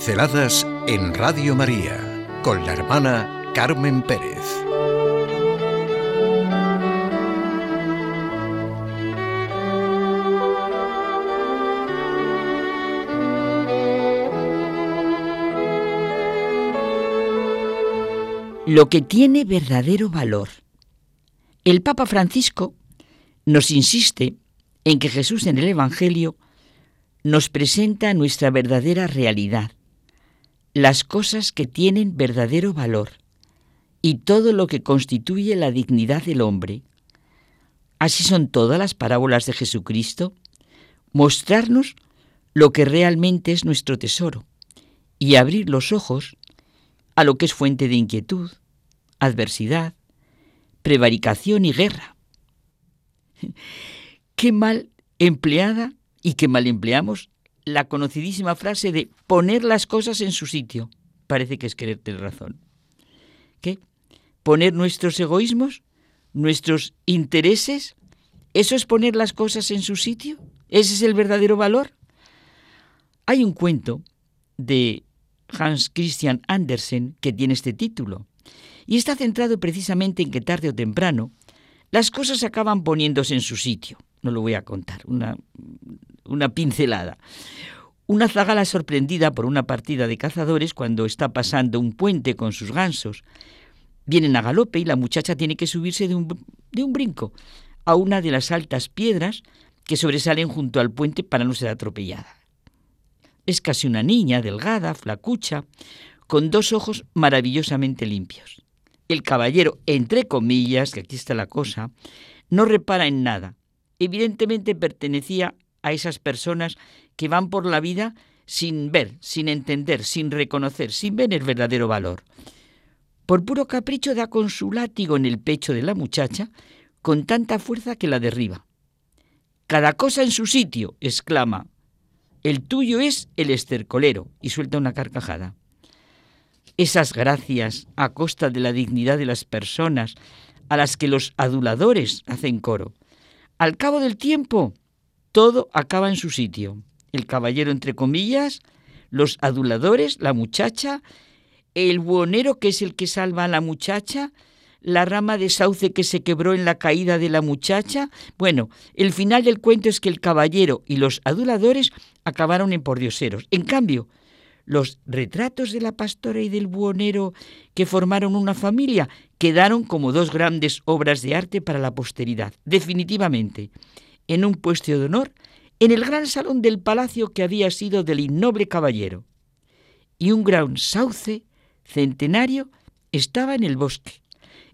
Pinceladas en Radio María con la hermana Carmen Pérez. Lo que tiene verdadero valor. El Papa Francisco nos insiste en que Jesús en el Evangelio nos presenta nuestra verdadera realidad, las cosas que tienen verdadero valor y todo lo que constituye la dignidad del hombre. Así son todas las parábolas de Jesucristo, mostrarnos lo que realmente es nuestro tesoro y abrir los ojos a lo que es fuente de inquietud, adversidad, prevaricación y guerra. Qué mal empleada y qué mal empleamos la conocidísima frase de poner las cosas en su sitio. Parece que es querer tener razón. ¿Qué? Poner nuestros egoísmos, nuestros intereses, ¿eso es poner las cosas en su sitio? ¿Ese es el verdadero valor? Hay un cuento de Hans Christian Andersen que tiene este título y está centrado precisamente en que tarde o temprano las cosas acaban poniéndose en su sitio. No lo voy a contar, una, una pincelada. Una zagala sorprendida por una partida de cazadores cuando está pasando un puente con sus gansos. Vienen a galope y la muchacha tiene que subirse de un, de un brinco a una de las altas piedras que sobresalen junto al puente para no ser atropellada. Es casi una niña, delgada, flacucha, con dos ojos maravillosamente limpios. El caballero, entre comillas, que aquí está la cosa, no repara en nada. Evidentemente pertenecía a esas personas que van por la vida sin ver, sin entender, sin reconocer, sin ver el verdadero valor. Por puro capricho da con su látigo en el pecho de la muchacha con tanta fuerza que la derriba. Cada cosa en su sitio, exclama. El tuyo es el estercolero y suelta una carcajada. Esas gracias a costa de la dignidad de las personas a las que los aduladores hacen coro. Al cabo del tiempo, todo acaba en su sitio. El caballero, entre comillas, los aduladores, la muchacha, el buonero, que es el que salva a la muchacha, la rama de sauce que se quebró en la caída de la muchacha. Bueno, el final del cuento es que el caballero y los aduladores acabaron en pordioseros. En cambio, los retratos de la pastora y del buonero que formaron una familia quedaron como dos grandes obras de arte para la posteridad. Definitivamente, en un puesto de honor en el gran salón del palacio que había sido del innoble caballero. Y un gran sauce centenario estaba en el bosque.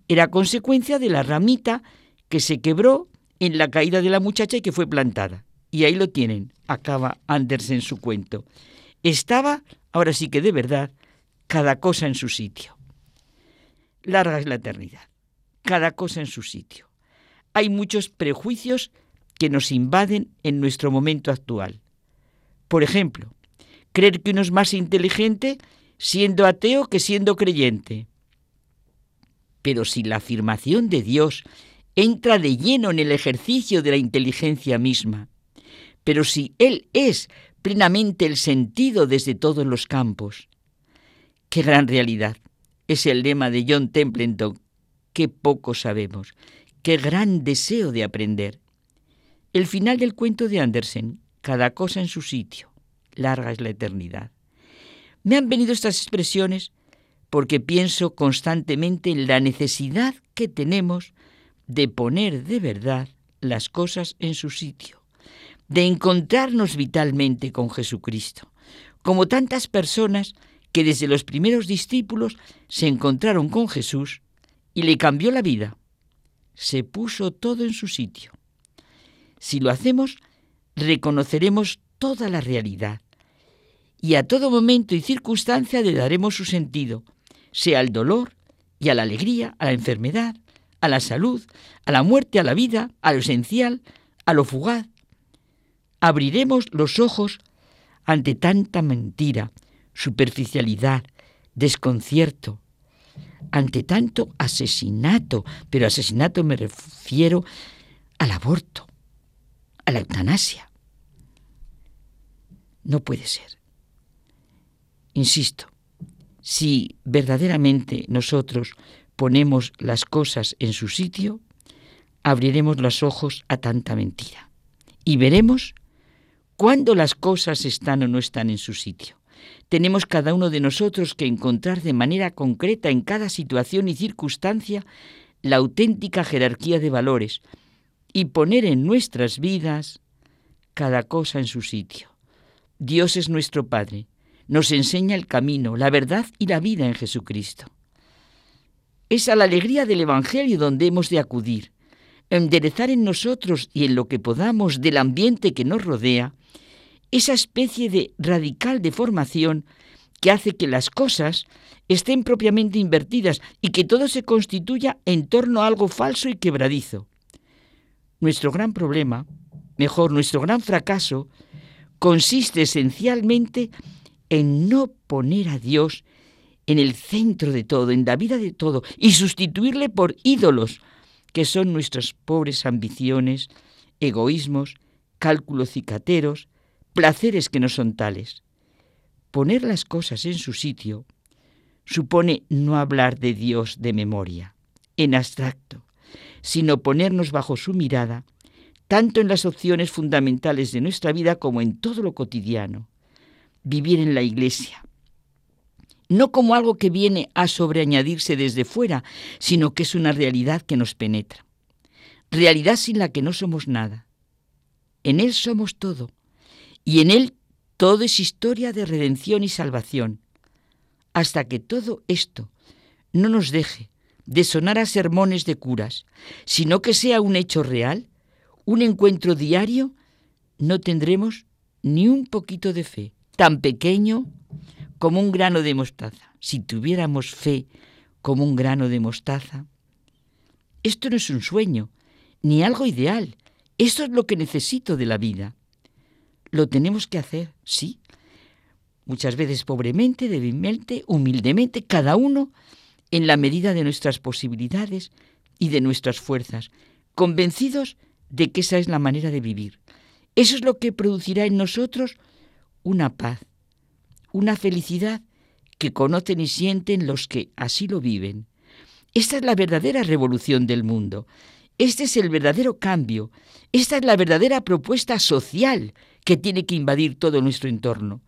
Era consecuencia de la ramita que se quebró en la caída de la muchacha y que fue plantada. Y ahí lo tienen, acaba Andersen su cuento. Estaba, ahora sí que de verdad, cada cosa en su sitio. Larga es la eternidad, cada cosa en su sitio. Hay muchos prejuicios que nos invaden en nuestro momento actual. Por ejemplo, creer que uno es más inteligente siendo ateo que siendo creyente. Pero si la afirmación de Dios entra de lleno en el ejercicio de la inteligencia misma, pero si Él es plenamente el sentido desde todos los campos, qué gran realidad. Es el lema de John Templeton. Qué poco sabemos, qué gran deseo de aprender. El final del cuento de Andersen, cada cosa en su sitio, larga es la eternidad. Me han venido estas expresiones porque pienso constantemente en la necesidad que tenemos de poner de verdad las cosas en su sitio, de encontrarnos vitalmente con Jesucristo, como tantas personas que desde los primeros discípulos se encontraron con Jesús y le cambió la vida. Se puso todo en su sitio. Si lo hacemos, reconoceremos toda la realidad y a todo momento y circunstancia le daremos su sentido, sea al dolor y a la alegría, a la enfermedad, a la salud, a la muerte, a la vida, a lo esencial, a lo fugaz. Abriremos los ojos ante tanta mentira, superficialidad, desconcierto, ante tanto asesinato, pero asesinato me refiero al aborto, a la eutanasia. No puede ser. Insisto, si verdaderamente nosotros ponemos las cosas en su sitio, abriremos los ojos a tanta mentira y veremos cuándo las cosas están o no están en su sitio. Tenemos cada uno de nosotros que encontrar de manera concreta en cada situación y circunstancia la auténtica jerarquía de valores y poner en nuestras vidas cada cosa en su sitio. Dios es nuestro Padre, nos enseña el camino, la verdad y la vida en Jesucristo. Es a la alegría del Evangelio donde hemos de acudir, enderezar en nosotros y en lo que podamos del ambiente que nos rodea, esa especie de radical deformación que hace que las cosas estén propiamente invertidas y que todo se constituya en torno a algo falso y quebradizo. Nuestro gran problema, mejor, nuestro gran fracaso, consiste esencialmente en no poner a Dios en el centro de todo, en la vida de todo, y sustituirle por ídolos, que son nuestras pobres ambiciones, egoísmos, cálculos cicateros, placeres que no son tales. Poner las cosas en su sitio supone no hablar de Dios de memoria, en abstracto, sino ponernos bajo su mirada, tanto en las opciones fundamentales de nuestra vida como en todo lo cotidiano. Vivir en la iglesia, no como algo que viene a sobreañadirse desde fuera, sino que es una realidad que nos penetra. Realidad sin la que no somos nada. En Él somos todo, y en Él todo es historia de redención y salvación, hasta que todo esto no nos deje de sonar a sermones de curas, sino que sea un hecho real, un encuentro diario, no tendremos ni un poquito de fe, tan pequeño como un grano de mostaza. Si tuviéramos fe como un grano de mostaza, esto no es un sueño, ni algo ideal. Esto es lo que necesito de la vida. Lo tenemos que hacer, sí. Muchas veces pobremente, débilmente, humildemente, cada uno en la medida de nuestras posibilidades y de nuestras fuerzas, convencidos de que esa es la manera de vivir. Eso es lo que producirá en nosotros una paz, una felicidad que conocen y sienten los que así lo viven. Esta es la verdadera revolución del mundo. Este es el verdadero cambio. Esta es la verdadera propuesta social que tiene que invadir todo nuestro entorno.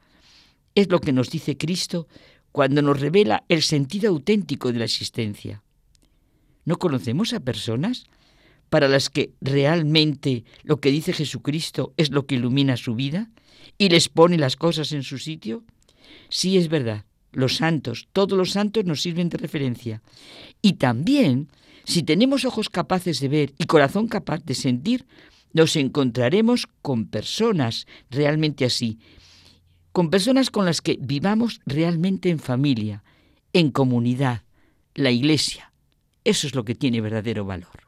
Es lo que nos dice Cristo cuando nos revela el sentido auténtico de la existencia. ¿No conocemos a personas para las que realmente lo que dice Jesucristo es lo que ilumina su vida y les pone las cosas en su sitio? Sí es verdad, los santos, todos los santos nos sirven de referencia. Y también, si tenemos ojos capaces de ver y corazón capaz de sentir, nos encontraremos con personas realmente así, con personas con las que vivamos realmente en familia, en comunidad, la iglesia. Eso es lo que tiene verdadero valor.